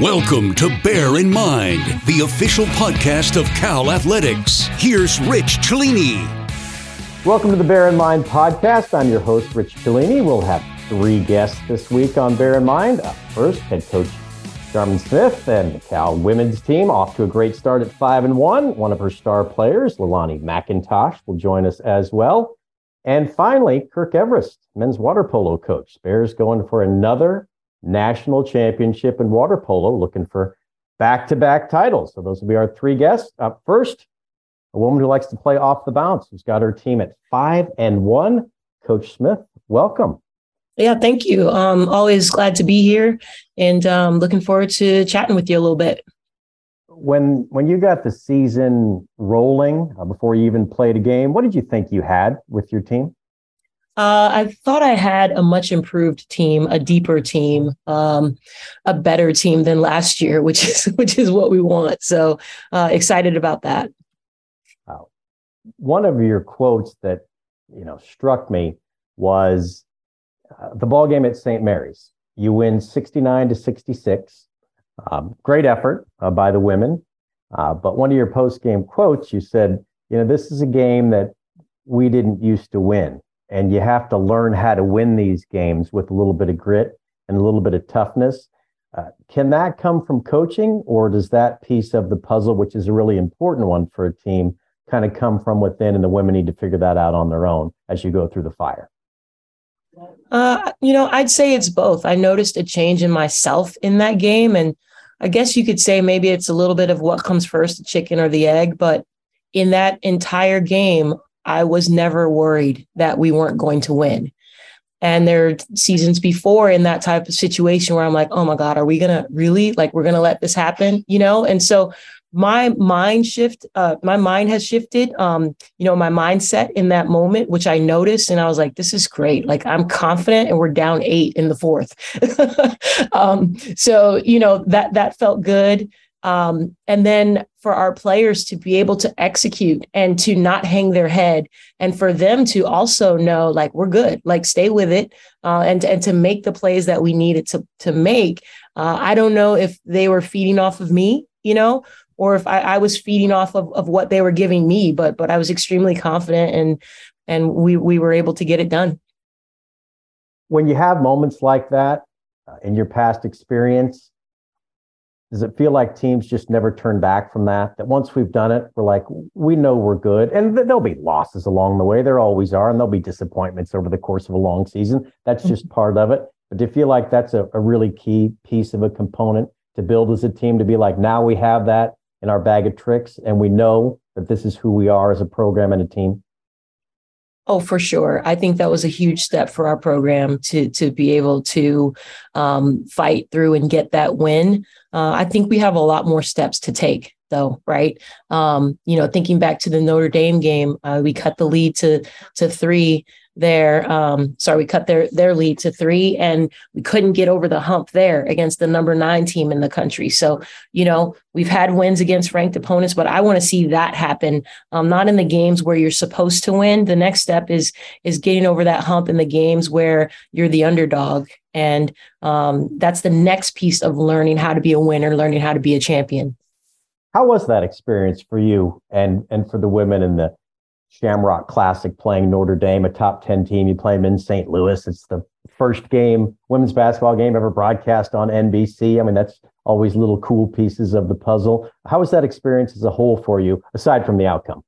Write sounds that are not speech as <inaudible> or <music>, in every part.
Welcome to Bear in Mind, the official podcast of Cal Athletics. Here's Rich Cellini. Welcome to the Bear in Mind podcast. I'm your host, Rich Cellini. We'll have three guests this week on Bear in Mind. First, head coach Charmin Smith and the Cal women's team off to a great start at five and one. One of her star players, Leilani McIntosh, will join us as well. And finally, Kirk Everist, men's water polo coach. Bears going for another national championship in water polo, looking for back-to-back titles. So those will be our three guests. Up first, a woman who likes to play off the bounce, who's got her team at five and one. Coach Smith, welcome. Yeah, thank you. Um, always glad to be here, and um, looking forward to chatting with you a little bit. When when you got the season rolling uh, before you even played a game, what did you think you had with your team? Uh, I thought I had a much improved team, a deeper team, um, a better team than last year, <laughs> which is which is what we want. So uh, excited about that. Wow. One of your quotes that you know struck me was uh, the ball game at St. Mary's. You win sixty nine to sixty six. Um, great effort uh, by the women, uh, but one of your post game quotes, you said, "You know, this is a game that we didn't used to win." And you have to learn how to win these games with a little bit of grit and a little bit of toughness. Uh, can that come from coaching, or does that piece of the puzzle, which is a really important one for a team, kind of come from within, and the women need to figure that out on their own as you go through the fire? Uh, you know, I'd say it's both. I noticed a change in myself in that game, and I guess you could say maybe it's a little bit of what comes first, the chicken or the egg. But in that entire game, I was never worried that we weren't going to win. And there are seasons before in that type of situation where I'm like, oh my God, are we going to really like, we're going to let this happen? You know? And so my mind shift, uh, my mind has shifted, um, you know, my mindset in that moment, which I noticed. And I was like, this is great. Like I'm confident and we're down eight in the fourth. <laughs> um, so, you know, that, that felt good. Um, and then for our players to be able to execute and to not hang their head, and for them to also know, like, we're good, like, stay with it, uh, and, and to make the plays that we needed to, to make. Uh, I don't know if they were feeding off of me, you know, or if I, I was feeding off of, of what they were giving me. But but I was extremely confident and and we we were able to get it done. When you have moments like that uh, in your past experience, does it feel like teams just never turn back from that? That once we've done it, we're like, we know we're good. And there'll be losses along the way. There always are. And there'll be disappointments over the course of a long season. That's just mm-hmm. part of it. But do you feel like that's a, a really key piece of a component to build as a team to be like, now we have that in our bag of tricks and we know that this is who we are as a program and a team? Oh, for sure. I think that was a huge step for our program to to be able to um, fight through and get that win. Uh, I think we have a lot more steps to take, though. Right? Um, you know, thinking back to the Notre Dame game, uh, we cut the lead to to three their um sorry we cut their their lead to three and we couldn't get over the hump there against the number nine team in the country. So you know we've had wins against ranked opponents but i want to see that happen um not in the games where you're supposed to win. The next step is is getting over that hump in the games where you're the underdog. And um that's the next piece of learning how to be a winner learning how to be a champion. How was that experience for you and and for the women in the Shamrock Classic playing Notre Dame, a top 10 team. You play them in St. Louis. It's the first game, women's basketball game ever broadcast on NBC. I mean, that's always little cool pieces of the puzzle. How was that experience as a whole for you, aside from the outcome?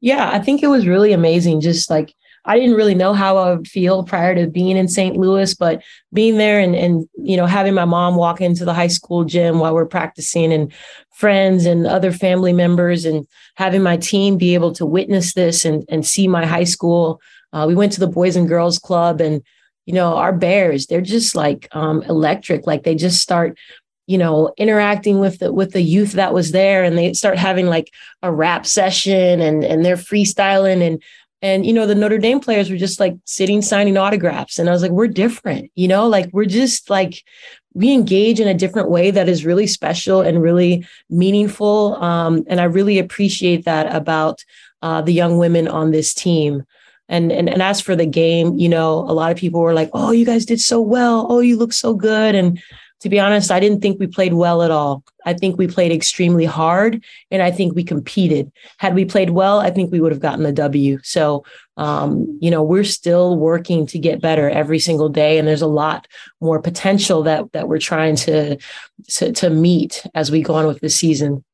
Yeah, I think it was really amazing. Just like I didn't really know how I would feel prior to being in St. Louis, but being there and and you know having my mom walk into the high school gym while we're practicing and friends and other family members and having my team be able to witness this and and see my high school. Uh, we went to the Boys and Girls Club and you know our bears they're just like um, electric like they just start you know interacting with the with the youth that was there and they start having like a rap session and and they're freestyling and and, you know, the Notre Dame players were just like sitting signing autographs. And I was like, we're different, you know, like we're just like, we engage in a different way that is really special and really meaningful. Um, and I really appreciate that about uh, the young women on this team. And, and and as for the game, you know, a lot of people were like, "Oh, you guys did so well. Oh, you look so good." And to be honest, I didn't think we played well at all. I think we played extremely hard and I think we competed. Had we played well, I think we would have gotten the W. So, um, you know, we're still working to get better every single day. And there's a lot more potential that, that we're trying to, to, to meet as we go on with the season.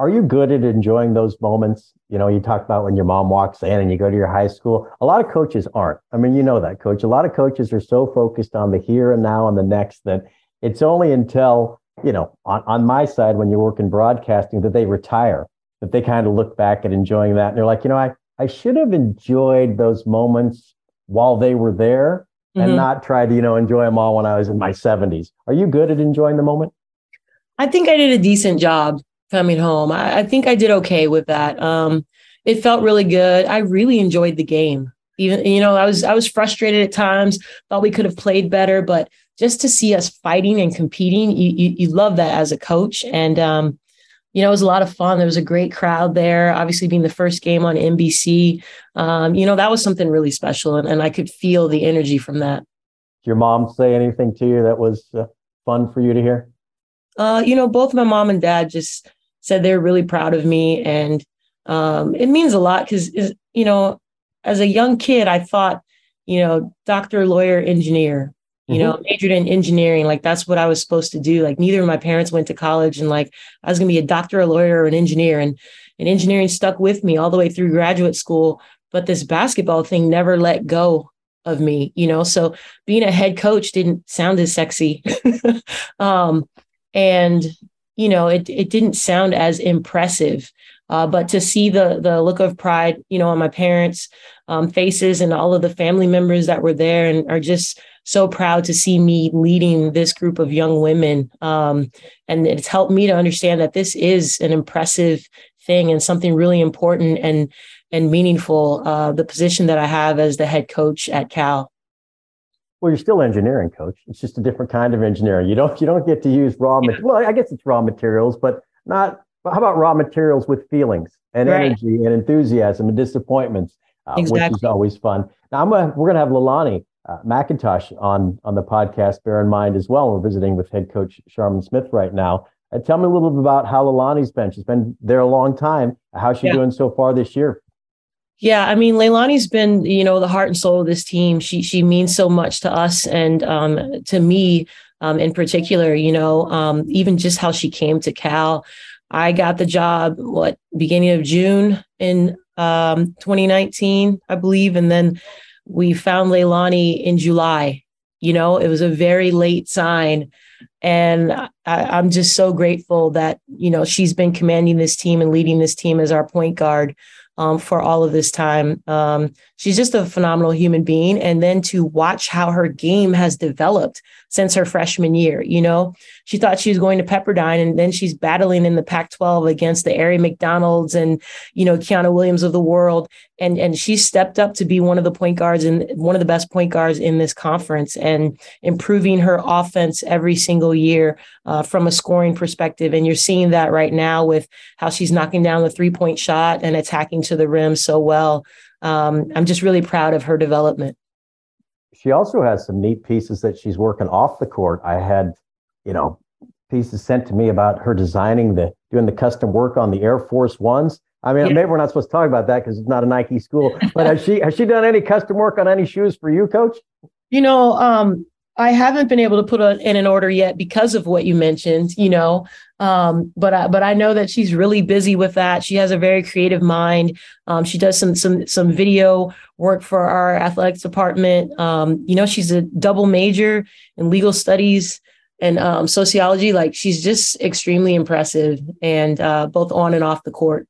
Are you good at enjoying those moments? You know, you talk about when your mom walks in and you go to your high school. A lot of coaches aren't. I mean, you know that, coach. A lot of coaches are so focused on the here and now and the next that it's only until, you know, on, on my side, when you work in broadcasting, that they retire, that they kind of look back at enjoying that. And they're like, you know, I, I should have enjoyed those moments while they were there and mm-hmm. not try to, you know, enjoy them all when I was in my 70s. Are you good at enjoying the moment? I think I did a decent job coming home. I, I think I did okay with that. Um, it felt really good. I really enjoyed the game. Even you know, I was I was frustrated at times. Thought we could have played better, but just to see us fighting and competing, you you, you love that as a coach. And um, you know, it was a lot of fun. There was a great crowd there. Obviously, being the first game on NBC, um, you know, that was something really special, and, and I could feel the energy from that. Did your mom say anything to you that was uh, fun for you to hear? Uh, you know, both my mom and dad just said they're really proud of me. And um, it means a lot because, you know, as a young kid, I thought, you know, doctor, lawyer, engineer, you mm-hmm. know, majored in engineering. Like that's what I was supposed to do. Like neither of my parents went to college and like I was going to be a doctor, a lawyer, or an engineer. And, and engineering stuck with me all the way through graduate school. But this basketball thing never let go of me, you know. So being a head coach didn't sound as sexy. <laughs> um, and you know, it it didn't sound as impressive. Uh, but to see the the look of pride, you know, on my parents' um, faces and all of the family members that were there and are just so proud to see me leading this group of young women. Um, and it's helped me to understand that this is an impressive thing and something really important and and meaningful. Uh, the position that I have as the head coach at Cal. Well, you're still engineering, coach. It's just a different kind of engineering. You don't you don't get to use raw materials. Well, I guess it's raw materials, but not. But How about raw materials with feelings and right. energy and enthusiasm and disappointments, uh, exactly. which is always fun. Now, I'm gonna, we're going to have Leilani uh, McIntosh on on the podcast. Bear in mind as well. We're visiting with head coach Charmin Smith right now. Uh, tell me a little bit about how Leilani's been. She's been there a long time. How's she yeah. doing so far this year? Yeah, I mean, Leilani's been, you know, the heart and soul of this team. She she means so much to us and um, to me um, in particular. You know, um, even just how she came to Cal. I got the job what beginning of June in um, 2019, I believe, and then we found Leilani in July. You know, it was a very late sign. And I, I'm just so grateful that, you know, she's been commanding this team and leading this team as our point guard um, for all of this time. Um, she's just a phenomenal human being. And then to watch how her game has developed since her freshman year, you know, she thought she was going to Pepperdine and then she's battling in the Pac 12 against the Aari McDonalds and, you know, Kiana Williams of the world. And, and she stepped up to be one of the point guards and one of the best point guards in this conference and improving her offense every single year uh, from a scoring perspective. And you're seeing that right now with how she's knocking down the three point shot and attacking to the rim so well. Um, I'm just really proud of her development. She also has some neat pieces that she's working off the court. I had, you know, pieces sent to me about her designing the doing the custom work on the Air Force Ones. I mean, yeah. maybe we're not supposed to talk about that because it's not a Nike school. But has she has she done any custom work on any shoes for you, Coach? You know, um, I haven't been able to put a, in an order yet because of what you mentioned, you know. Um, but I, but I know that she's really busy with that. She has a very creative mind. Um, she does some some some video work for our athletics department. Um, you know, she's a double major in legal studies and um, sociology. Like she's just extremely impressive, and uh, both on and off the court.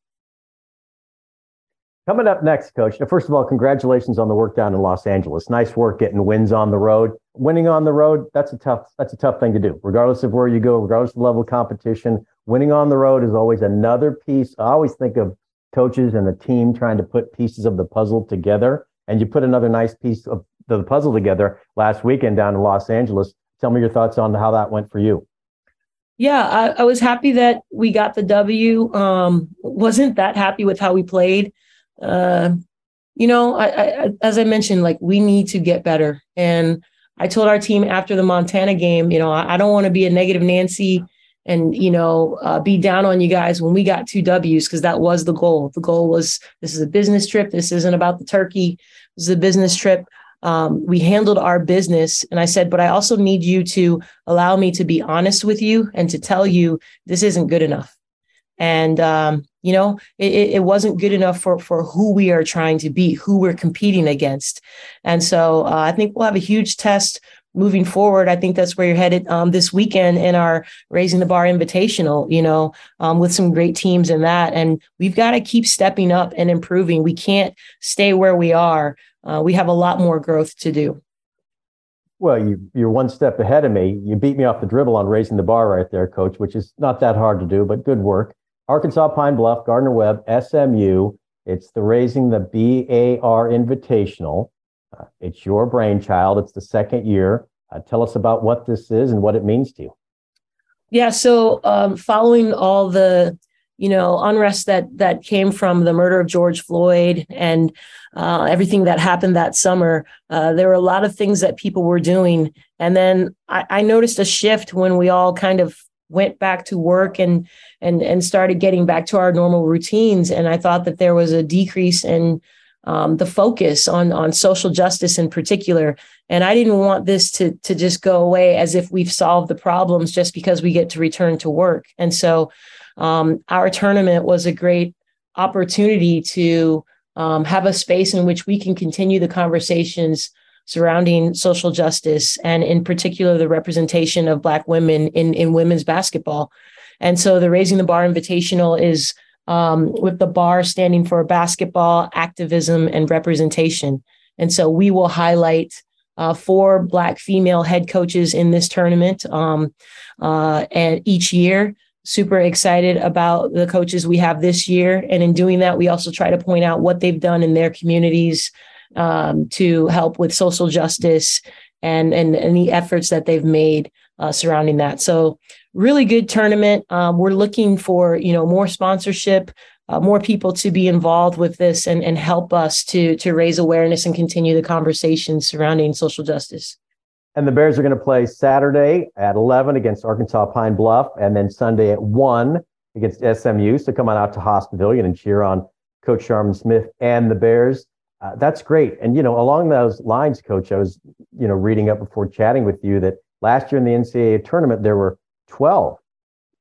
Coming up next, Coach. First of all, congratulations on the work down in Los Angeles. Nice work getting wins on the road. Winning on the road, that's a tough, that's a tough thing to do, regardless of where you go, regardless of the level of competition. Winning on the road is always another piece. I always think of coaches and the team trying to put pieces of the puzzle together. And you put another nice piece of the puzzle together last weekend down in Los Angeles. Tell me your thoughts on how that went for you. Yeah, I, I was happy that we got the W. Um, wasn't that happy with how we played uh, you know, I, I, as I mentioned, like we need to get better. And I told our team after the Montana game, you know, I, I don't want to be a negative Nancy and you know uh, be down on you guys when we got two W's because that was the goal. The goal was this is a business trip. This isn't about the turkey. This is a business trip. Um, we handled our business, and I said, but I also need you to allow me to be honest with you and to tell you this isn't good enough. And um, you know it, it wasn't good enough for for who we are trying to be who we're competing against. And so uh, i think we'll have a huge test moving forward. I think that's where you're headed um, this weekend in our raising the bar invitational you know um, with some great teams in that. And we've got to keep stepping up and improving. We can't stay where we are. Uh, we have a lot more growth to do. Well, you, you're one step ahead of me. You beat me off the dribble on raising the bar right there, coach, which is not that hard to do, but good work. Arkansas Pine Bluff, Gardner Webb, SMU. It's the Raising the BAR Invitational. Uh, it's your brainchild. It's the second year. Uh, tell us about what this is and what it means to you. Yeah. So, um, following all the you know unrest that that came from the murder of George Floyd and uh, everything that happened that summer, uh, there were a lot of things that people were doing, and then I, I noticed a shift when we all kind of went back to work and and and started getting back to our normal routines. And i thought that there was a decrease in um, the focus on on social justice in particular. And i didn't want this to to just go away as if we've solved the problems just because we get to return to work. And so um, our tournament was a great opportunity to um, have a space in which we can continue the conversations surrounding social justice and in particular the representation of black women in, in women's basketball. And so the Raising the Bar Invitational is um, with the bar standing for basketball, activism, and representation. And so we will highlight uh, four Black female head coaches in this tournament um, uh, and each year. Super excited about the coaches we have this year. And in doing that, we also try to point out what they've done in their communities um, to help with social justice and and any efforts that they've made uh, surrounding that. So really good tournament. Um, we're looking for you know more sponsorship, uh, more people to be involved with this and and help us to to raise awareness and continue the conversation surrounding social justice. And the Bears are going to play Saturday at 11 against Arkansas Pine Bluff, and then Sunday at 1 against SMU. So come on out to Haas Pavilion and cheer on Coach Charmin Smith and the Bears. Uh, that's great. And, you know, along those lines, Coach, I was, you know, reading up before chatting with you that last year in the NCAA tournament, there were 12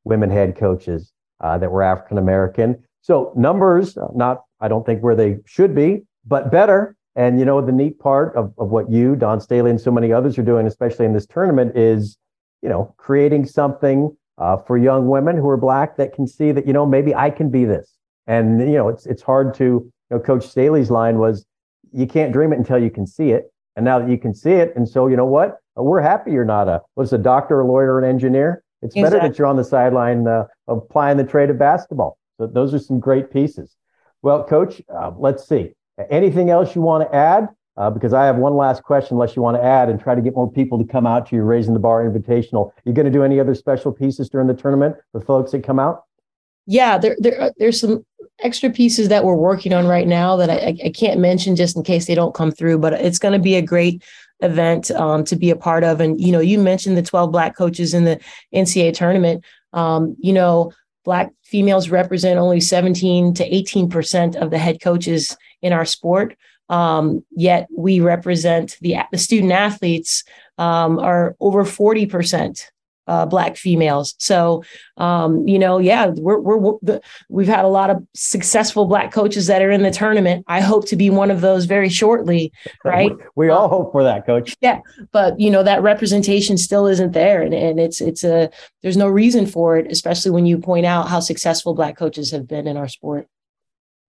women head coaches uh, that were African American. So numbers, uh, not, I don't think where they should be, but better. And, you know, the neat part of, of what you, Dawn Staley, and so many others are doing, especially in this tournament, is, you know, creating something uh, for young women who are Black that can see that, you know, maybe I can be this. And, you know, it's, it's hard to, you know, Coach Staley's line was, you can't dream it until you can see it. And now that you can see it, and so you know what, we're happy you're not a was a doctor, a lawyer, an engineer. It's exactly. better that you're on the sideline uh, applying the trade of basketball. So those are some great pieces. Well, Coach, uh, let's see. Anything else you want to add? Uh, because I have one last question, unless you want to add and try to get more people to come out to your Raising the Bar Invitational. You going to do any other special pieces during the tournament for folks that come out? Yeah, there, there, there's some extra pieces that we're working on right now that I, I can't mention just in case they don't come through, but it's going to be a great event um, to be a part of. And, you know, you mentioned the 12 Black coaches in the NCAA tournament. Um, you know, Black females represent only 17 to 18% of the head coaches in our sport. Um, yet we represent the, the student athletes um, are over 40% uh, black females. So, um, you know, yeah, we're, we're, the, we've had a lot of successful black coaches that are in the tournament. I hope to be one of those very shortly. <laughs> Right. We, we all um, hope for that coach. Yeah. But you know, that representation still isn't there. And, and it's, it's a, there's no reason for it, especially when you point out how successful black coaches have been in our sport.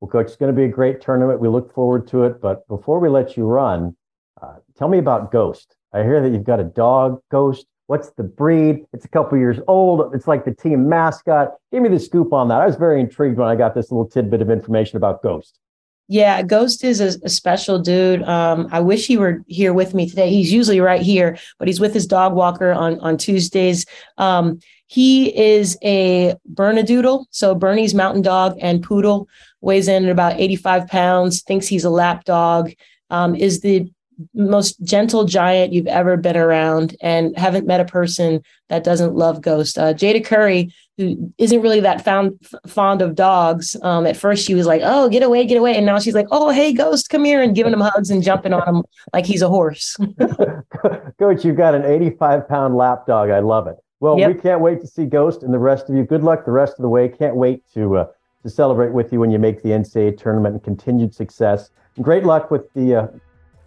Well, coach, it's going to be a great tournament. We look forward to it. But before we let you run, uh, tell me about Ghost. I hear that you've got a dog, Ghost. What's the breed? It's a couple years old. It's like the team mascot. Give me the scoop on that. I was very intrigued when I got this little tidbit of information about Ghost. Yeah, Ghost is a, a special dude. Um, I wish he were here with me today. He's usually right here, but he's with his dog walker on on Tuesdays. Um, he is a Bernedoodle, so Bernese Mountain Dog and Poodle, weighs in at about 85 pounds, thinks he's a lap dog, um, is the most gentle giant you've ever been around and haven't met a person that doesn't love Ghost. Uh, Jada Curry, who isn't really that found, fond of dogs, um, at first she was like, oh, get away, get away. And now she's like, oh, hey, Ghost, come here and giving him hugs and jumping on him like he's a horse. <laughs> Coach, you've got an 85 pound lap dog. I love it. Well, yep. we can't wait to see Ghost and the rest of you. Good luck the rest of the way. Can't wait to, uh, to celebrate with you when you make the NCAA tournament and continued success. Great luck with the uh,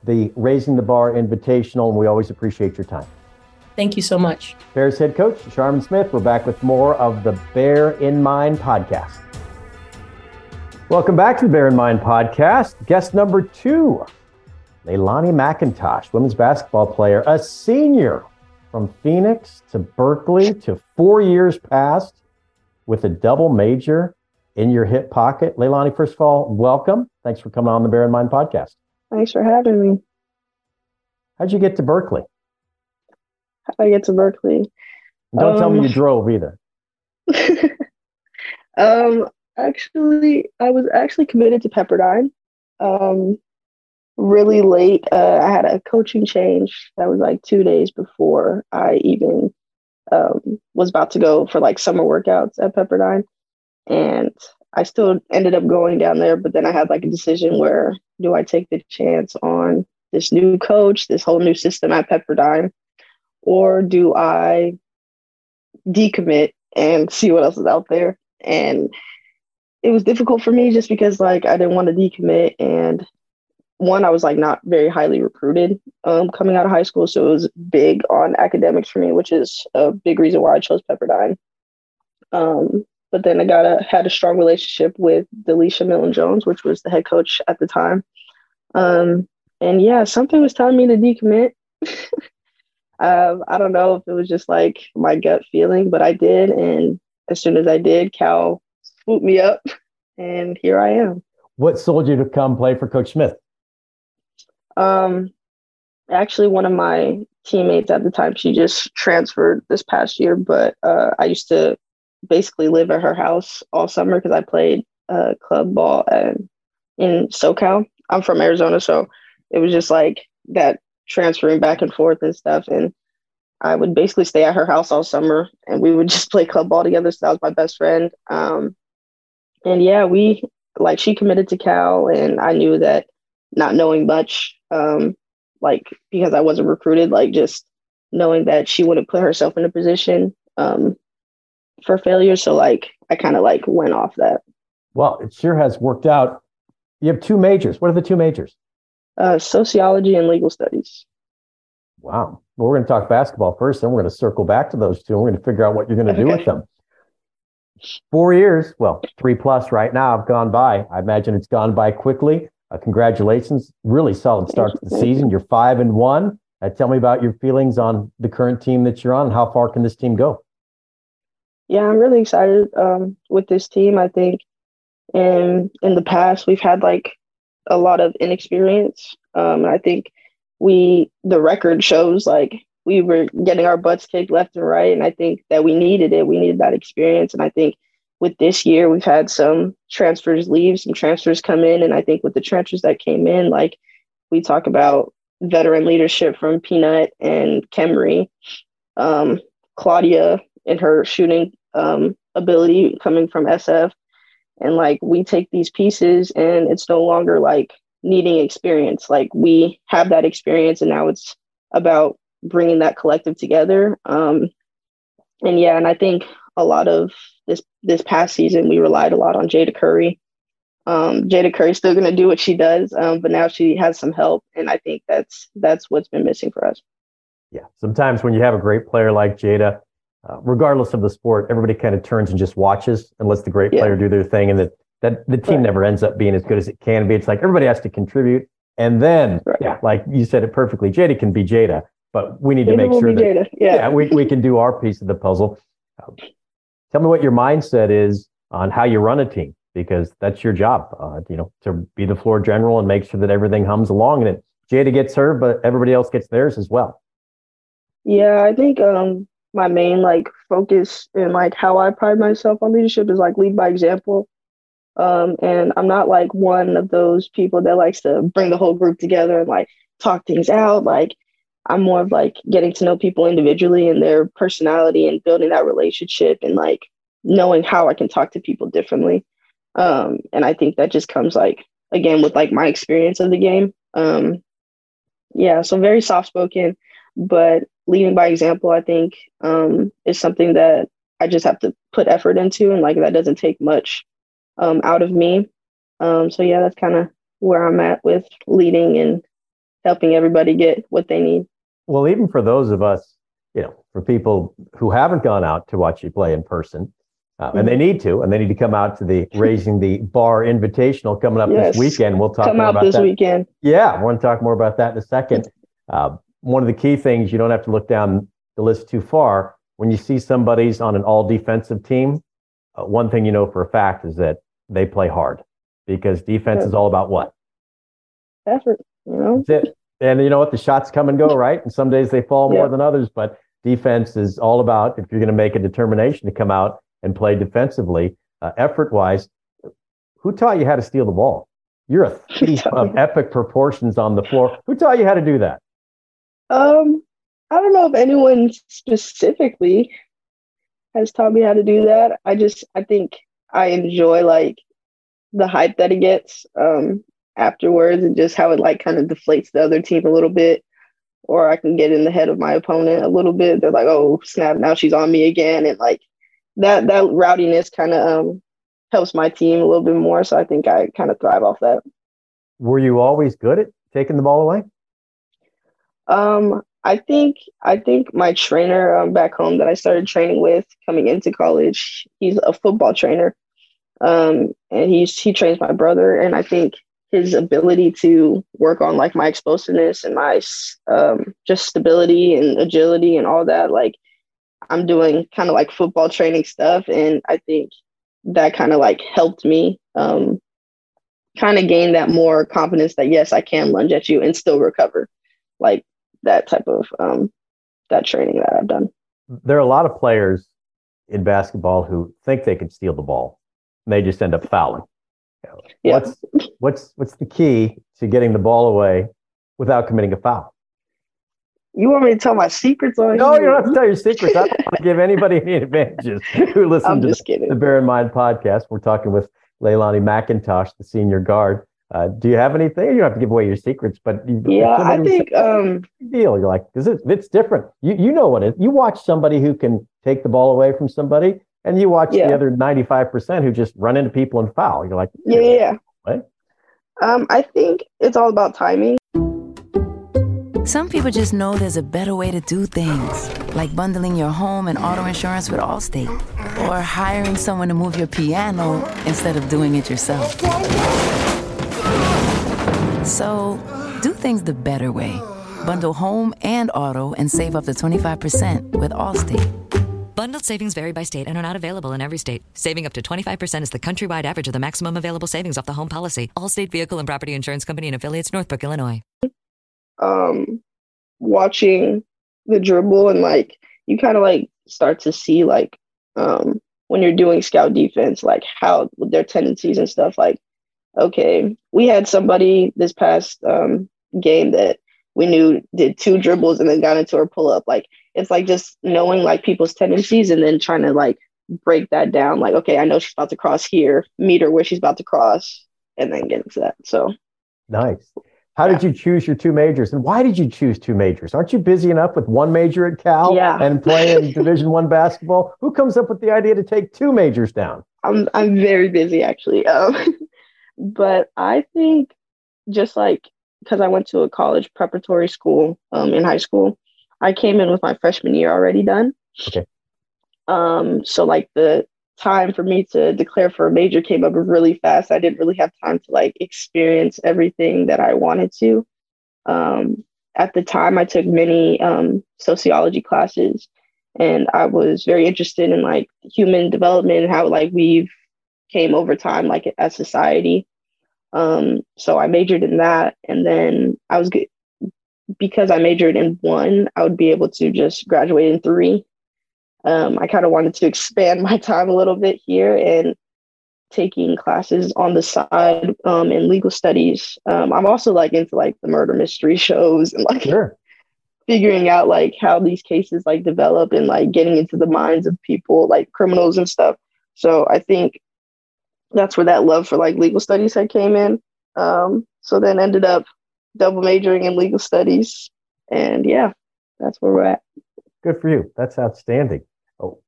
the Raising the Bar Invitational, and we always appreciate your time. Thank you so much. Bears head coach Charmin Smith. We're back with more of the Bear in Mind podcast. Welcome back to the Bear in Mind podcast. Guest number two, Leilani McIntosh, women's basketball player, a senior from Phoenix to Berkeley to four years past with a double major in your hip pocket. Leilani, first of all, welcome. Thanks for coming on the Bear in Mind podcast. Thanks for having me. How'd you get to Berkeley? How'd I get to Berkeley? don't um, tell me you um, drove either. <laughs> um, actually, I was actually committed to Pepperdine. Um, really late. Uh, I had a coaching change that was like two days before I even um, was about to go for like summer workouts at Pepperdine. And I still ended up going down there, but then I had like a decision where do I take the chance on this new coach, this whole new system at Pepperdine, or do I decommit and <laughs> see what else is out there? And it was difficult for me just because like I didn't want to decommit and one I was like not very highly recruited um, coming out of high school, so it was big on academics for me, which is a big reason why I chose Pepperdine. Um, but then I got a had a strong relationship with DeLisha Milton-Jones, which was the head coach at the time. Um, and yeah, something was telling me to decommit. um, <laughs> I don't know if it was just like my gut feeling, but I did. And as soon as I did, Cal swooped me up, <laughs> and here I am. What sold you to come play for Coach Smith? Um, actually, one of my teammates at the time, she just transferred this past year, but uh, I used to basically live at her house all summer because I played uh, club ball and in SoCal. I'm from Arizona, so it was just like that transferring back and forth and stuff. And I would basically stay at her house all summer and we would <laughs> just play club ball together. So that was my best friend. Um, and yeah, we like she committed to Cal and I knew that not knowing much, um, like because I wasn't recruited, like just knowing that she wouldn't put herself in a position um, for failure. So like I kind of like went off that. Well, it sure has worked out. You have two majors. What are the two majors? Uh, sociology and legal studies. Wow. Well, we're going to talk basketball first, then we're going to circle back to those two and we're going to figure out what you're going to okay. do with them. Four years, well, three plus right now have gone by. I imagine it's gone by quickly. Uh, congratulations. Really solid start to the season. You're five and one. Uh, tell me about your feelings on the current team that you're on. How far can this team go? Yeah, I'm really excited um, with this team. I think in in the past we've had like a lot of inexperience. Um, and I think we the record shows like we were getting our butts kicked left and right, and I think that we needed it. We needed that experience, and I think with this year we've had some transfers leave, some transfers come in, and I think with the transfers that came in, like we talk about veteran leadership from Peanut and Kemry, um, Claudia and her shooting um, ability coming from SF. And like we take these pieces and it's no longer like needing experience. Like we have that experience and now it's about bringing that collective together. Um, and yeah, and I think a lot of this this past season we relied a lot on Jada Curry um, Jada Curry's still going to do what she does, um, but now she has some help, and I think that's that's what's been missing for us. Yeah, sometimes when you have a great player like Jada, uh, regardless of the sport, everybody kind of turns and just watches and lets the great yeah. player do their thing, and that that the team right. never ends up being as good as it can be. It's like everybody has to contribute, and then right. yeah, like you said it perfectly, Jada can be Jada, but we need Jada to make sure that. Yeah. yeah, we we can do our piece of the puzzle. Uh, tell me what your mindset is on how you run a team because that's your job, uh, you know, to be the floor general and make sure that everything hums along and it Jada gets her, but everybody else gets theirs as well. Yeah, I think um, my main like focus and like how I pride myself on leadership is like lead by example. Um, and I'm not like one of those people that likes to bring the whole group together and like talk things out. Like I'm more of like getting to know people individually and their personality and building that relationship and like knowing how I can talk to people differently. Um, and I think that just comes like again with like my experience of the game. Um, yeah, so very soft spoken, but leading by example, I think um, is something that I just have to put effort into, and like that doesn't take much um, out of me. Um, so yeah, that's kind of where I'm at with leading and helping everybody get what they need. Well, even for those of us, you know, for people who haven't gone out to watch you play in person, uh, and they mm-hmm. need to, and they need to come out to the <laughs> raising the bar invitational coming up yes. this weekend. We'll talk come more out about this that. weekend. Yeah, I want to talk more about that in a second. Uh, one of the key things you don't have to look down the list too far when you see somebody's on an all defensive team. Uh, one thing you know for a fact is that they play hard because defense is all about what effort. You know, that's it. And you know what? The shots come and go, right? And some days they fall more than others, but defense is all about if you're going to make a determination to come out and play defensively, uh, effort wise. Who taught you how to steal the ball? You're a thief of epic proportions on the floor. Who taught you how to do that? Um, I don't know if anyone specifically has taught me how to do that. I just I think I enjoy like the hype that it gets um afterwards and just how it like kind of deflates the other team a little bit. Or I can get in the head of my opponent a little bit. They're like, oh snap, now she's on me again. And like that that rowdiness kind of um, helps my team a little bit more. So I think I kind of thrive off that. Were you always good at taking the ball away? Um, I think I think my trainer um, back home that I started training with coming into college, he's a football trainer, um, and he's he trains my brother, and I think his ability to work on like my explosiveness and my um, just stability and agility and all that, like I'm doing kind of like football training stuff. And I think that kind of like helped me um, kind of gain that more confidence that yes, I can lunge at you and still recover. Like that type of um, that training that I've done. There are a lot of players in basketball who think they can steal the ball and they just end up fouling. Yeah. What's what's what's the key to getting the ball away without committing a foul? You want me to tell my secrets on No, you? you don't have to tell your secrets. I don't <laughs> want to give anybody any advantages who listen I'm to the, the Bear in Mind podcast. We're talking with Leilani McIntosh, the senior guard. Uh, do you have anything? You don't have to give away your secrets, but you, Yeah, I think says, um deal. You're like, because it, it's different. You you know what it. You watch somebody who can take the ball away from somebody, and you watch Yeah. the other 95 percent who just run into people and foul. You're like, yeah, yeah, yeah. Right? Um, I think it's all about timing. Some people just know there's a better way to do things, like bundling your home and auto insurance with Allstate, or hiring someone to move your piano instead of doing it yourself. So, do things the better way. Bundle home and auto and save up to 25% with Allstate. Bundled savings vary by state and are not available in every state. Saving up to 25% is the countrywide average of the maximum available savings off the home policy. Allstate Vehicle and Property Insurance Company and affiliates, Northbrook, Illinois. um watching the dribble and like you kind of like start to see like um when you're doing scout defense like how their tendencies and stuff like okay we had somebody this past um game that we knew did two dribbles and then got into her pull up like it's like just knowing like people's tendencies and then trying to like break that down like okay i know she's about to cross here meet her where she's about to cross and then get into that so nice. How did you choose your two majors, and why did you choose two majors? Aren't you busy enough with one major at Cal Yeah. and playing <laughs> Division One basketball? Who comes up with the idea to take two majors down? I'm I'm very busy actually. Um, but I think just like because I went to a college preparatory school um, in high school, I came in with my freshman year already done. Okay. Um, so like the time for me to declare for a major came up really fast. I didn't really have time to like experience everything that I wanted to. Um, at the time, I took many um, sociology classes, and I was very interested in like human development and how like we've came over time like as society. Um, so I majored in that, and then I was good because I majored in one. I would be able to just graduate in three. Um, I kind of wanted to expand <laughs> my time a little bit here and taking classes on the side um, in legal studies. Um, I'm also like into like the murder mystery <laughs> shows and like Sure. figuring out like how these cases like develop and like getting into the minds of people like criminals and stuff. So I think that's where that love for like legal studies had came in. Um, so then ended up double majoring in legal studies, and yeah, that's where we're at. Good for you. That's outstanding. Oh,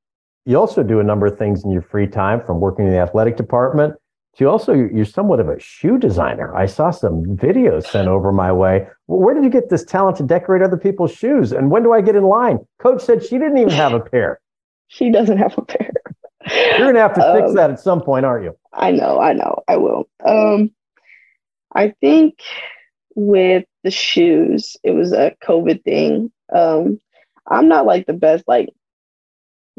you also do a number of things in your free time, from working in the athletic department to also you're somewhat of a shoe designer. I saw some videos sent over my way. Where did you get this talent to decorate other people's shoes? And when do I get in line? Coach said she didn't even have a pair. <laughs> She doesn't have a pair. You're gonna have to fix Um, that at some point, aren't you? I know, I know, I will. Um, I think with the shoes, it was a COVID thing. Um, I'm not like the best like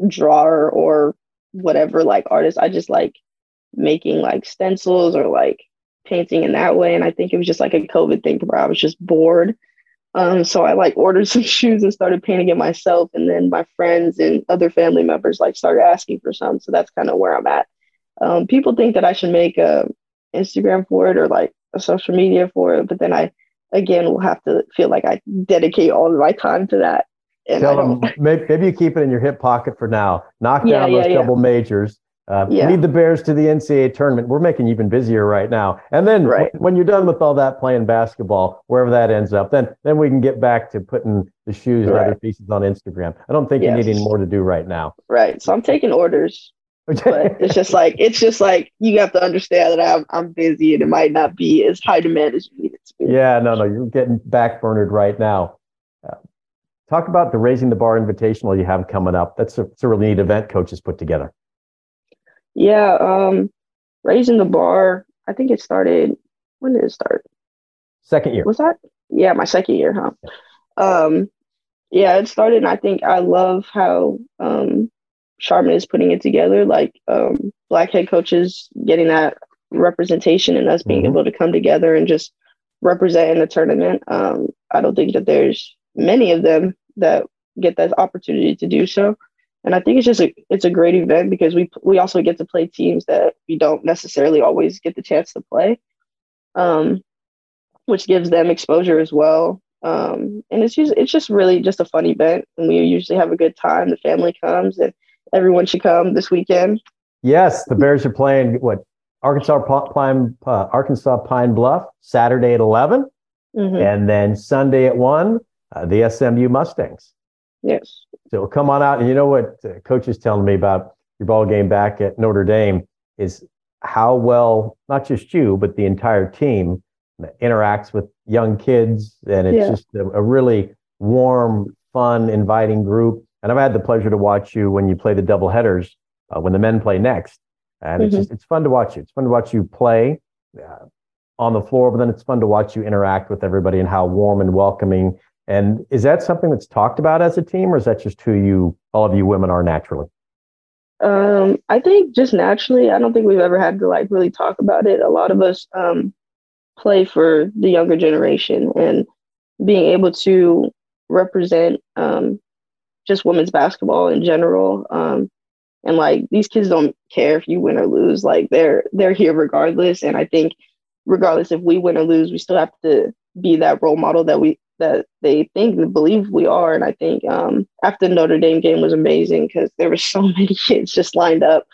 drawer or whatever like artist. I just like making like stencils or like painting in that way. And I think it was just like a COVID thing where I was just bored. Um, so I like ordered <laughs> some shoes and started painting it myself. And then my friends and other family members like started asking for some. So that's kind of where I'm at. Um, people think that I should make a Instagram for it or like a social media for it, but then I again will have to feel like I dedicate all of my time to that. And Tell them maybe, maybe you keep it in your hip pocket for now. Knock Yeah, down yeah, those yeah. double majors. Uh, Yeah. Lead the Bears to the NCAA tournament. We're making you even busier right now. And then Right. when you're done with all that playing basketball, wherever that ends up, then then we can get back to putting the shoes and other pieces on Instagram. I don't think you need any more to do right now. right. So I'm taking orders, but <laughs> it's just like it's just like you have to understand that I'm I'm busy and it might not be as high demand as you need it to be. yeah, no, no, you're getting backburnered right now. Uh, talk about the Raising the Bar Invitational you have coming up. That's a, it's a really neat event coaches put together. Yeah, um, raising the bar. I think it started. When did it start? Second year. Was that? Yeah, my second year, huh? Um, yeah, it started. And I think I love how um, Charmin is putting it together. Like um, black head coaches getting that representation and us being Mhm. able to come together and just represent in the tournament. Um, I don't think that there's many of them that get that opportunity to do so. And I think it's just a it's a great event because we we also get to play teams that we don't necessarily always get the chance to play, um, which gives them exposure as well. Um, and it's just, it's just really just a fun event. And we usually have a good time. The family comes and everyone should come this weekend. Yes, the Bears are playing what Arkansas Pine uh, Arkansas Pine Bluff Saturday at 11 Mhm. and then Sunday at one uh, the SMU Mustangs. Yes. So come on out, and you know what uh, coach is telling me about your ball game back at Notre Dame is how well not just you but the entire team interacts with young kids, and it's Yeah. just a, a really warm, fun, inviting group. And I've had the pleasure to watch you when you play the double headers uh, when the men play next, and it's Mhm. just it's fun to watch you. It's fun to watch you play uh, on the floor, but then it's fun to watch you interact with everybody and how warm and welcoming. And is that something that's talked about as a team, or is that just who you all of you women are naturally? Um, I think just naturally, I don't think we've ever had to like really talk about it. A lot of us um, play for the younger generation and being able to represent um, just women's basketball in general. Um, and like these kids don't care if you win or lose. Like they're they're here regardless. And I think regardless if we win or lose, we still have to be that role model that we that they think and believe we are. And I think um, after the Notre Dame game was amazing because there were <laughs> so many kids just lined up,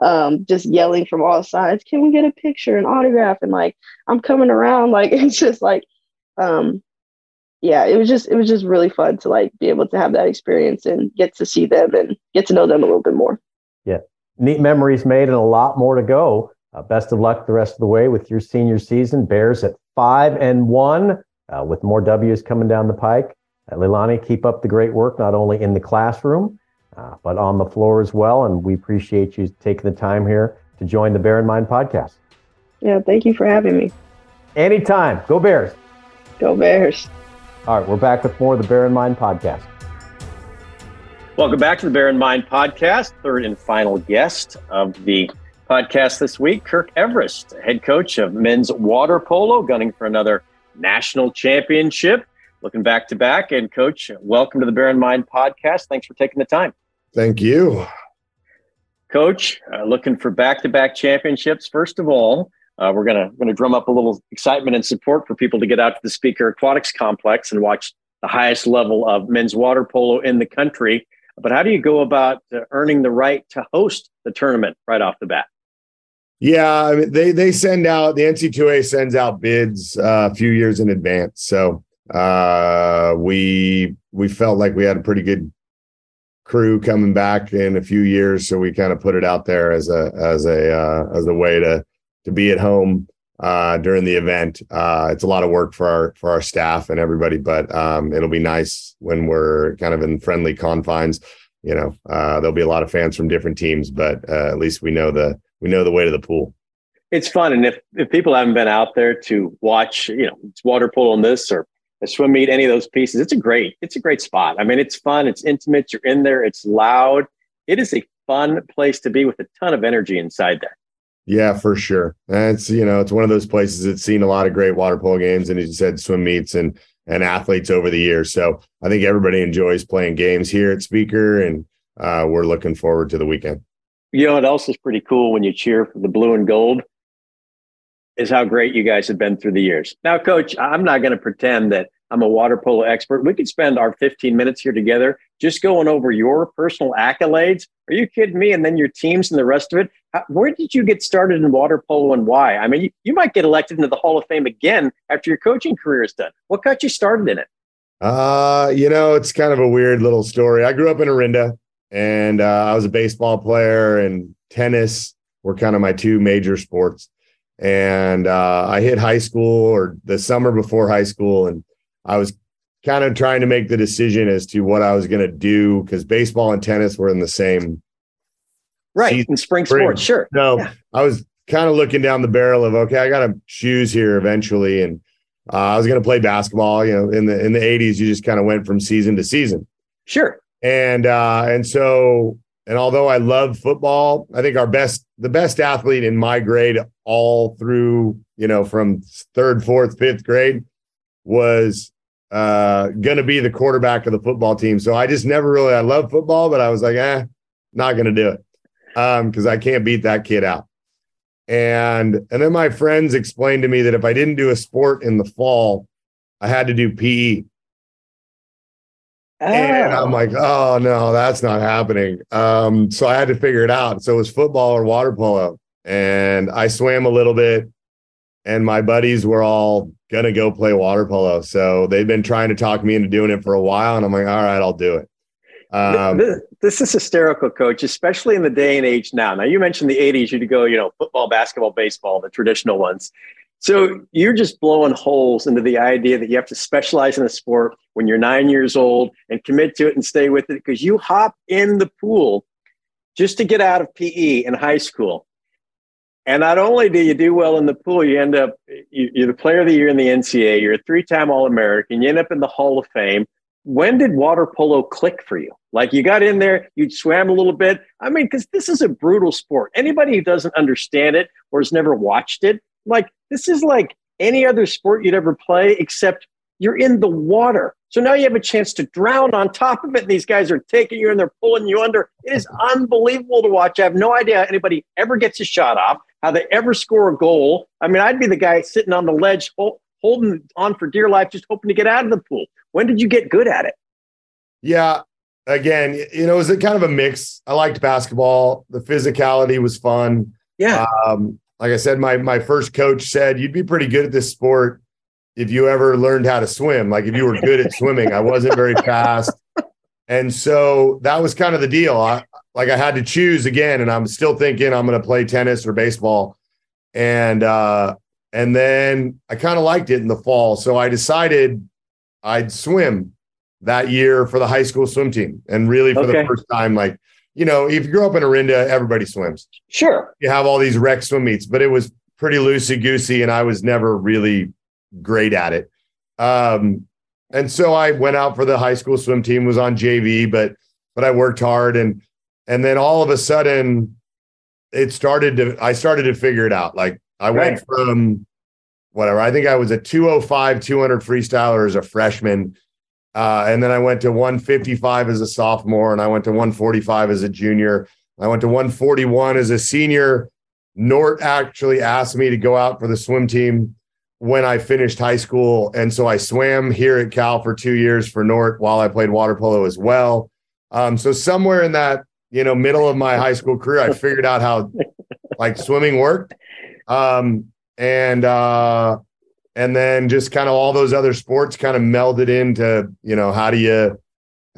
um, just yelling from all sides, "Can we get a picture, an autograph?" And like, I'm coming around. <laughs> Like it's just like, um, yeah, it was just it was just really fun to like be able to have that experience and get to see them and get to know them a little bit more. Yeah, neat memories made and a lot more to go. Uh, best of luck the rest of the way with your senior season. Bears at five and one, uh, with more W's coming down the pike. Uh, Leilani, keep up the great work, not only in the classroom, uh, but on the floor as well. And we appreciate you taking the time here to join the Bear in Mind podcast. Yeah, thank you for having me. Anytime. Go Bears. Go Bears. All right, we're back with more of the Bear in Mind podcast. Welcome back to the Bear in Mind podcast. Third and final guest of the podcast this week, Kirk Everist, head coach of men's water polo, gunning for another national championship. Looking back to back. And, coach, welcome to the Bear in Mind podcast. Thanks for taking the time. Thank you. Coach, uh, looking for back to back championships. First of all, uh, we're gonna gonna drum up a little excitement and support for people to get out to the Spieker Aquatics Complex and watch the highest level of men's water polo in the country. But how do you go about uh, earning the right to host the tournament right off the bat? Yeah, I mean, they they send out the NC2A sends out bids uh, a few years in advance. So uh, we we felt like we had a pretty good crew coming back in a few years, so we kind of put it out there as a as a uh, as a way to to be at home uh, during the event. Uh, it's a lot of work for our for our staff and everybody, but um, it'll be nice when we're kind of in friendly confines. You know, uh, there'll be a lot of fans from different teams, but uh, at least we know the we know the way to the pool. It's fun, and if if people haven't been out there to watch, you know, water polo in this or a swim meet, any of those pieces, it's a great it's a great spot. I mean, it's fun, it's intimate. You're in there, it's loud. It is a fun place to be with a ton of energy inside there. Yeah, for sure. And it's you know it's one of those places that's seen a lot of great water polo games, and as you said, swim meets and and athletes over the years. So I think everybody enjoys playing games here at Spieker, and uh, we're looking forward to the weekend. You know what else is pretty cool when you cheer for the blue and gold is how great you guys have been through the years. Now, coach, I'm not going to pretend that I'm a water polo expert. We could spend our 15 minutes here together just going over your personal accolades. Are you kidding me? And then your teams and the rest of it. Where did you get started in water polo and why? I mean, you, you might get elected into the Hall of Fame again after your coaching career is done. What got you started in it? Uh, you know, it's kind of a weird little story. I grew up in Orinda, and uh, I was a baseball player, and tennis were kind of my two major sports. And uh, I hit high school or the summer before high school, and I was kind of trying to make the decision as to what I was going to do because baseball and tennis were in the same right in spring sports. Sure. So Yeah. I was kind of looking down the barrel of okay, I got to choose here eventually, and uh, I was going to play basketball. You know, in the in the '80s, you just kind of went from season to season, Sure. And uh, and so and although I love football, I think our best the best athlete in my grade all through you know from third, fourth, fifth grade was uh going to be the quarterback of the football team. So I just never really I love football, but I was like, eh, not going to do it um because I can't beat that kid out. And and then my friends explained to me that if I didn't do a sport in the fall, I had to do PE. And I'm like, oh no, that's not happening. Um, so I had to figure it out. So it was football or water polo. And I swam a little bit, and my buddies were all gonna go play water polo. So they've been trying to talk me into doing it for a while, and I'm like, all right, I'll do it. Um, this, this is hysterical, coach, especially in the day and age now. Now, you mentioned the 80s, you'd go, you know, football, basketball, baseball, the traditional ones. So you're just blowing holes into the idea that you have to specialize in a sport when you're nine years old and commit to it and stay with it because you hop in the pool just to get out of PE in high school. And not only do you do well in the pool, you end up, you're the player of the year in the NCAA, you're a three time All American, you end up in the Hall of Fame. When did water polo click for you? Like you got in there, you swam a little bit. I mean, because this is a brutal sport. Anybody who doesn't understand it or has never watched it, like this is like any other sport you'd ever play, except you're in the water. So now you have a chance to drown on top of it. And these guys are taking you and they're pulling you under. It is unbelievable to watch. I have no idea how anybody ever gets a shot off, how they ever score a goal. I mean, I'd be the guy sitting on the ledge holding on for dear life, just hoping to get out of the pool. When did you get good at it? Yeah. Again, you know, it was a kind of a mix. I liked basketball. The physicality was fun. Yeah. Um, like I said, my my first coach said you'd be pretty good at this sport if you ever learned how to swim. Like if you were good at swimming, I wasn't very fast, and so that was kind of the deal. I, like I had to choose again, and I'm still thinking I'm going to play tennis or baseball, and uh, and then I kind of liked it in the fall, so I decided I'd swim that year for the high school swim team, and really for okay. the first time, like you know, if you grew up in Orinda, everybody swims. Sure. You have all these rec swim meets, but it was pretty loosey goosey, and I was never really great at it. Um, and so I went out for the high school swim team, was on JV, but but I worked hard and and then all of a sudden it started to I started to figure it out. Like I right. went from whatever, I think I was a 205, 200 freestyler as a freshman uh, and then I went to 155 as a sophomore, and I went to 145 as a junior. I went to 141 as a senior. Nort actually asked me to go out for the swim team when I finished high school. And so I swam here at Cal for two years for Nort while I played water polo as well. Um, so somewhere in that, you know, middle of my high school career, I figured out how like swimming worked. Um, and uh, and then just kind of all those other sports kind of melded into you know how do you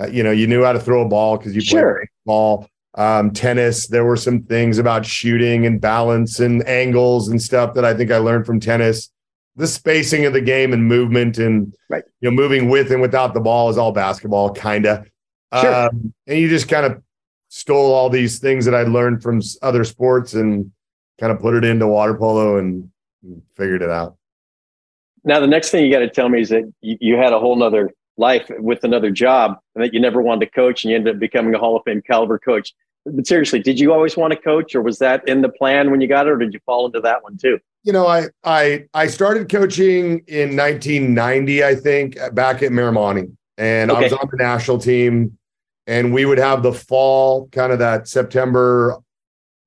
uh, you know you knew how to throw a ball because you sure. played ball um, tennis there were some things about shooting and balance and angles and stuff that i think i learned from tennis the spacing of the game and movement and right. you know moving with and without the ball is all basketball kind of sure. um, and you just kind of stole all these things that i learned from other sports and kind of put it into water polo and figured it out now, the next thing you got to tell me is that you, you had a whole nother life with another job and that you never wanted to coach and you ended up becoming a Hall of Fame caliber coach. But seriously, did you always want to coach or was that in the plan when you got it or did you fall into that one too? You know, I I I started coaching in 1990, I think, uh, back at Miramonte. And okay. I was on the national team and we would have the fall kind of that September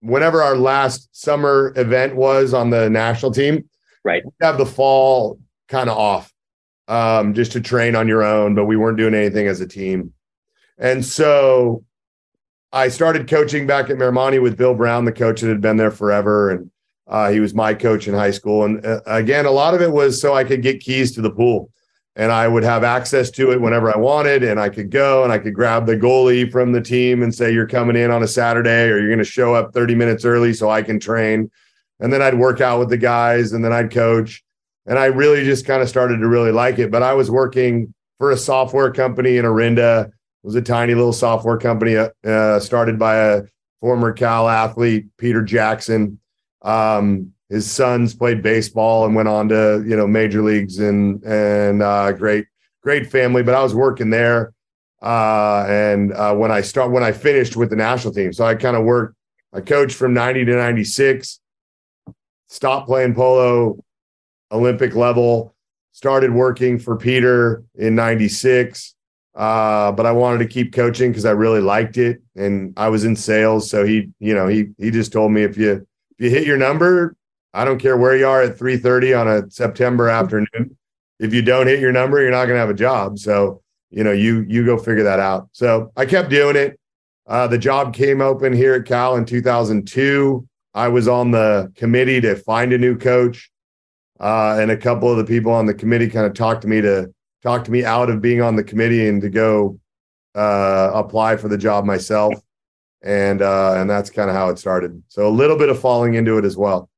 whenever our last summer event was on the national team. Right. We'd have the fall kind of off um, just to train on your own, but we weren't doing anything as a team. And so I started coaching back at Miramonte with Bill Brown, the coach that had been there forever. And uh, he was my coach in high school. And uh, again, a lot of it was so I could get keys to the pool and I would have access to it whenever I wanted. And I could go and I could grab the goalie from the team and say, You're coming in on a Saturday or you're going to show up 30 minutes early so I can train. And then I'd work out with the guys and then I'd coach and I really just kind of started to really like it. But I was working for a software company in Orinda. It was a tiny little software company uh, started by a former Cal athlete, Peter Jackson. Um, his sons played baseball and went on to you know major leagues and and uh, great great family. But I was working there, uh, and uh, when I start when I finished with the national team, so I kind of worked. I coached from ninety to ninety six. Stopped playing polo Olympic level. Started working for Peter in 96. Uh, but I wanted to keep coaching because I really liked it. And I was in sales. So he, you know, he he just told me if you if you hit your number, I don't care where you are at 3:30 on a September afternoon. If you don't hit your number, you're not gonna have a job. So you know, you you go figure that out. So I kept doing it. Uh, the job came open here at Cal in 2002. I was on the committee to find a new coach, uh, and a couple of the people on the committee kind of talked to me to talk to me out of being on the committee and to go uh, apply for the job myself. And uh, and that's kind of how it started. So a little bit of falling into it as well.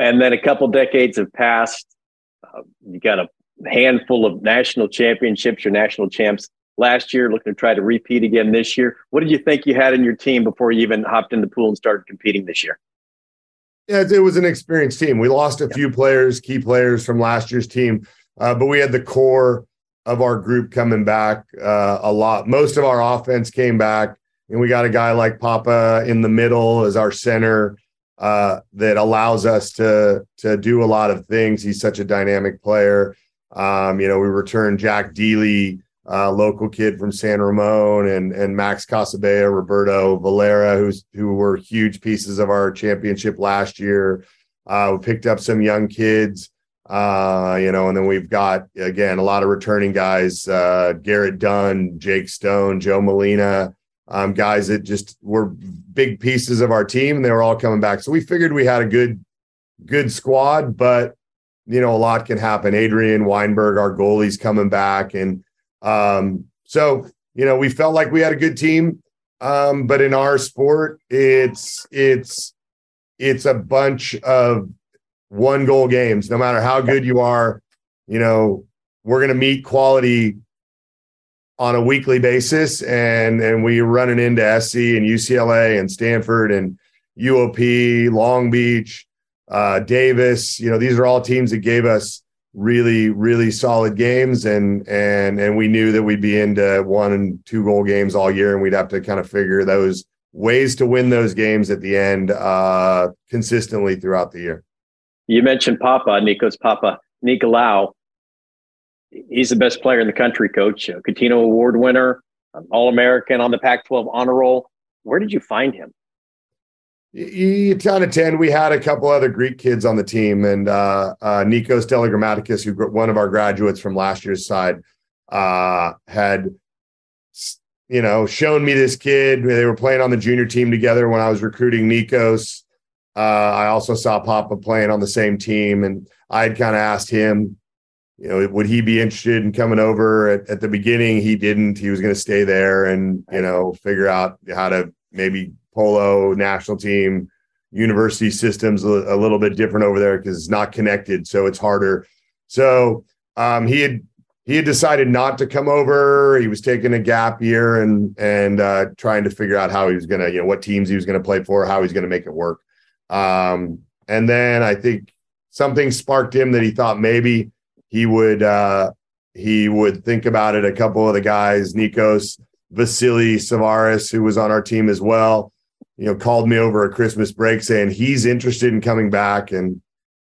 And then a couple decades have passed. Uh, you got a handful of national championships, your national champs last year, looking to try to repeat again this year. What did you think you had in your team before you even hopped in the pool and started competing this year? Yeah, it was an experienced team. We lost a few players, key players from last year's team, uh, but we had the core of our group coming back uh, a lot. Most of our offense came back, and we got a guy like Papa in the middle as our center uh, that allows us to to do a lot of things. He's such a dynamic player. Um, you know, we returned Jack Deely, uh, local kid from San Ramon, and and Max Casabella, Roberto Valera, who's who were huge pieces of our championship last year. Uh, we picked up some young kids, uh, you know, and then we've got again a lot of returning guys: uh, Garrett Dunn, Jake Stone, Joe Molina, um, guys that just were big pieces of our team, and they were all coming back. So we figured we had a good good squad, but you know, a lot can happen. Adrian Weinberg, our goalie's coming back. And um, so, you know, we felt like we had a good team. Um, but in our sport, it's it's it's a bunch of one goal games. No matter how good you are, you know, we're gonna meet quality on a weekly basis. And and we running into SC and UCLA and Stanford and UOP, Long Beach, uh, Davis. You know, these are all teams that gave us really, really solid games, and and and we knew that we'd be into one and two goal games all year, and we'd have to kind of figure those ways to win those games at the end uh, consistently throughout the year. You mentioned Papa, Nico's Papa, Nicolau. He's the best player in the country, coach. A Cutino Award winner, All American on the Pac 12 honor roll. Where did you find him? Ton of 10. We had a couple other Greek kids on the team, and uh, uh, Nikos Delagrammatikas, who one of our graduates from last year's side, uh, had you know shown me this kid. They were playing on the junior team together when I was recruiting Nikos. Uh, I also saw Papa playing on the same team, and i had kind of asked him, you know, would he be interested in coming over? At, at the beginning, he didn't. He was going to stay there and you know figure out how to maybe polo national team university systems a, little bit different over there because it's not connected so it's harder. So um, he had he had decided not to come over. He was taking a gap year and and uh, trying to figure out how he was gonna you know what teams he was gonna play for how he's gonna make it work. Um, and then i think something sparked him that he thought maybe he would uh, he would think about it. A couple of the guys nikos vasily savaris who was on our team as well you know, called me over a Christmas break saying he's interested in coming back. And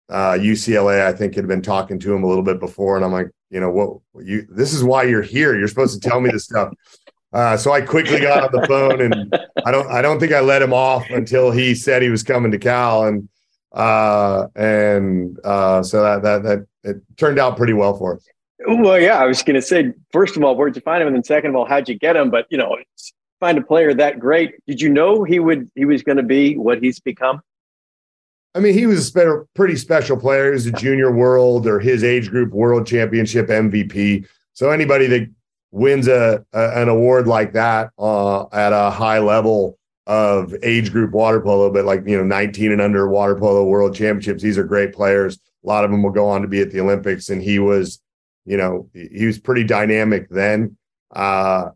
uh, UCLA, I think, had been talking to him a little bit before. And I'm like, you know, what you this is why you're here. You're supposed to tell me this stuff. Uh, so I quickly got on the phone and I don't I don't think I let him off until he said he was coming to Cal. And uh and uh so that that that it turned out pretty well for us. Well, yeah, I was going to say, first of all, where'd you find him? And then second of all, how'd you get him? But, you know, find a player that great. Did you know he would he was going to be what he's become? I mean, he was a pretty special player. He was a junior world or his age group world championship MVP. So anybody that wins a, a an award like that uh, at a high level of age group water polo, but like you know, 19 and under water polo world championships, these are great players. A lot of them will go on to be at the Olympics, and he was, you know, he was pretty dynamic then. Uh,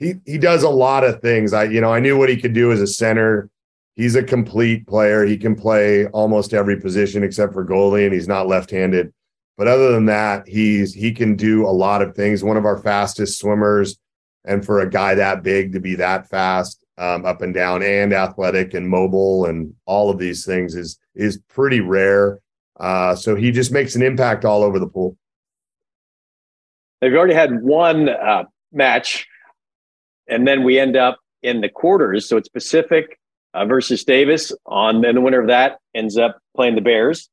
he he does a lot of things. I you know I knew what he could do as a center. He's a complete player. He can play almost every position except for goalie, and he's not left-handed. But other than that, he's he can do a lot of things. One of our fastest swimmers, and for a guy that big to be that fast um, up and down and athletic and mobile and all of these things is is pretty rare. Uh, so he just makes an impact all over the pool. They've already had one uh, match and then we end up in the quarters. So it's Pacific uh, versus Davis on, and the winner of that ends up playing the Bears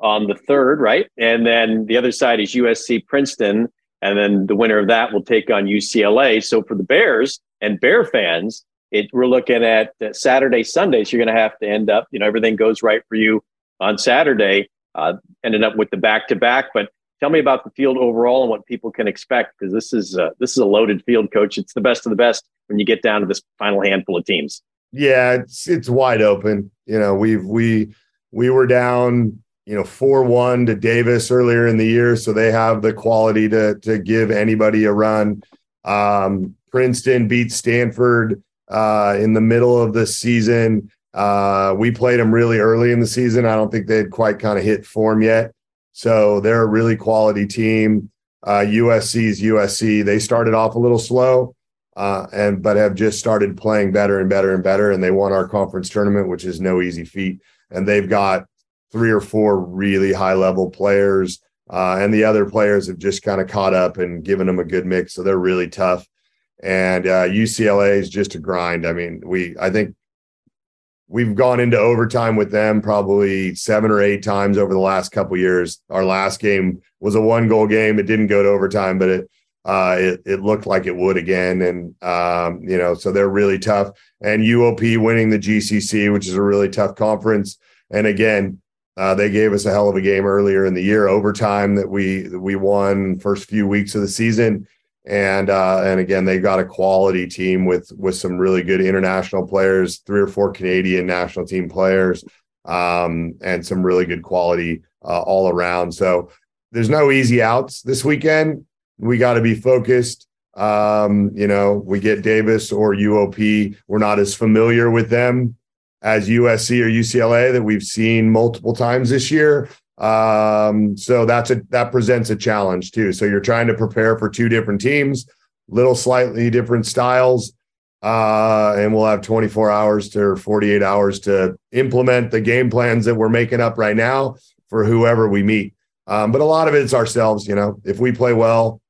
on the third, right? And then the other side is USC Princeton. and then the winner of that will take on UCLA. So for the Bears and Bear fans, it, we're looking at Saturday, Sundays. You're going to have to end up, you know, everything goes right for you on Saturday. Uh, ended up with the back to back, but tell me about the field overall and what people can expect because this is uh, this is a loaded field, coach. It's the best of the best when you get down to this final handful of teams. Yeah, it's it's wide open. You know, we've we we were down, you know, four one to Davis earlier in the year, so they have the quality to to give anybody a run. Um, Princeton beat Stanford uh, in the middle of the season. Uh, we played them really early in the season. I don't think they'd quite kind of hit form yet. So they're a really quality team. Uh, USC's USC. They started off a little slow, uh, and but have just started playing better and better and better. And they won our conference tournament, which is no easy feat. And they've got three or four really high level players, uh, and the other players have just kind of caught up and given them a good mix. So they're really tough. And uh, UCLA is just a grind. I mean, we I think we've gone into overtime with them probably seven or eight times over the last couple years. Our last game was a one goal game. It didn't go to overtime, but it uh, it, it looked like it would again. And um, you know, so they're really tough. And UOP winning the GCC, which is a really tough conference. And again, uh, they gave us a hell of a game earlier in the year, overtime that we that we won first few weeks of the season and uh, and again they've got a quality team with with some really good international players, three or four Canadian national team players, um, and some really good quality uh, all around. So there's no easy outs this weekend. We got to be focused. Um, you know, we get Davis or UOP. We're not as familiar with them as USC or UCLA that we've seen multiple times this year. Um, so that's a that presents a challenge too. So you're trying to prepare for two different teams, little slightly different styles. Uh, and we'll have 24 hours to 48 hours to implement the game plans that we're making up right now for whoever we meet. Um, but a lot of it's ourselves, you know. If we play well,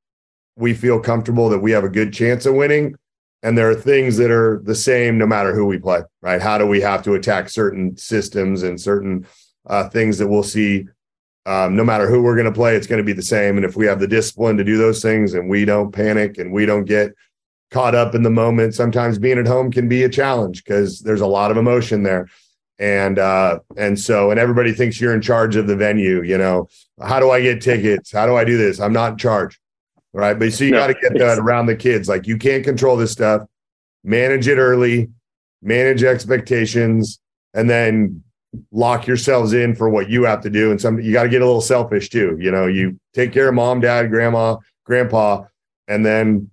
we feel comfortable that we have a good chance of winning. And there are things that are the same no matter who we play, right? How do we have to attack certain systems and certain uh, things that we'll see um, no matter who we're going to play, it's going to be the same. And if we have the discipline to do those things and we don't panic and we don't get caught up in the moment, sometimes being at home can be a challenge because there's a lot of emotion there. And uh, and so and everybody thinks you're in charge of the venue. You know, how do I get tickets? How do I do this? I'm not in charge, right? But so you no, got to get that around the kids. Like you can't control this stuff. Manage it early, manage expectations, and then lock yourselves in for what you have to do. And some you got to get a little selfish too. You know, you take care of mom, dad, grandma, grandpa, and then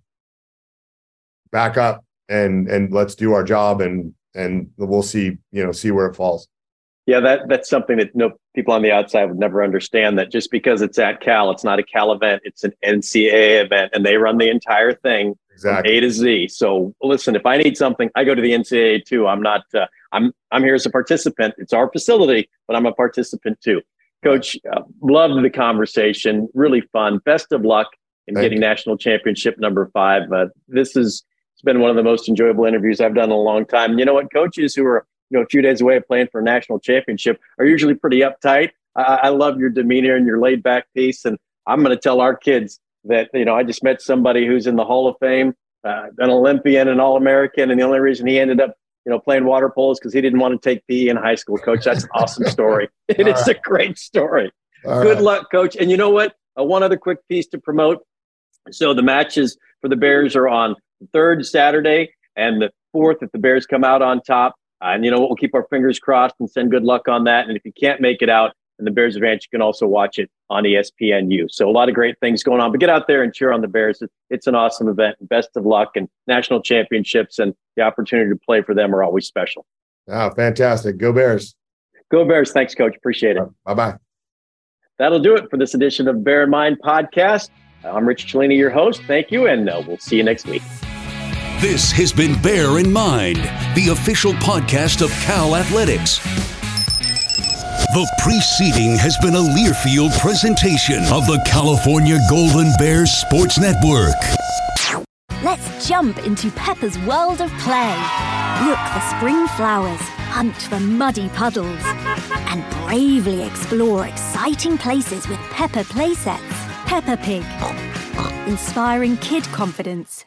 back up and and let's do our job and and we'll see, you know, see where it falls. Yeah, that that's something that no people on the outside would never understand. That just because it's at Cal, it's not a Cal event; it's an NCAA event, and they run the entire thing exactly. A to Z. So listen, if I need something, I go to the NCAA too. I'm not. Uh, I'm I'm here as a participant. It's our facility, but I'm a participant too. Coach, uh, loved the conversation. Really fun. Best of luck in Thank getting you. national championship number five. Uh, this is it's been one of the most enjoyable interviews I've done in a long time. You know what? Coaches who are you know a few days away of playing for a national championship are usually pretty uptight. I, I love your demeanor and your laid back piece, and I'm going to tell our kids that you know I just met somebody who's in the Hall of Fame, uh, an Olympian, an All American, and the only reason he ended up you know playing water polo because he didn't want to take PE in high school. Coach, that's an awesome story. <laughs> It is right. a great story. All Good right. luck, Coach. And you know what? Uh, one other quick piece to promote. So the matches for the Bears are on the third Saturday and the fourth if the Bears come out on top. Uh, and you know what? We'll keep our fingers crossed and send good luck on that. And if you can't make it out in the Bears Advance, you can also watch it on ESPNU. So a lot of great things going on. But get out there and cheer on the Bears. It's an awesome event. Best of luck and national championships and the opportunity to play for them are always special. Oh, fantastic. Go Bears. Go Bears. Thanks, Coach. Appreciate it. Bye bye. That'll do it for this edition of Bear in Mind podcast. I'm Rich Cellini, your host. Thank you, and uh, we'll see you next week. This has been Bear in Mind, the official podcast of Cal Athletics. The preceding has been a Learfield presentation of the California Golden Bears Sports Network. Let's jump into Peppa's world of play. Look for spring flowers, hunt for muddy puddles, and bravely explore exciting places with Peppa playsets. Peppa Pig. inspiring kid confidence.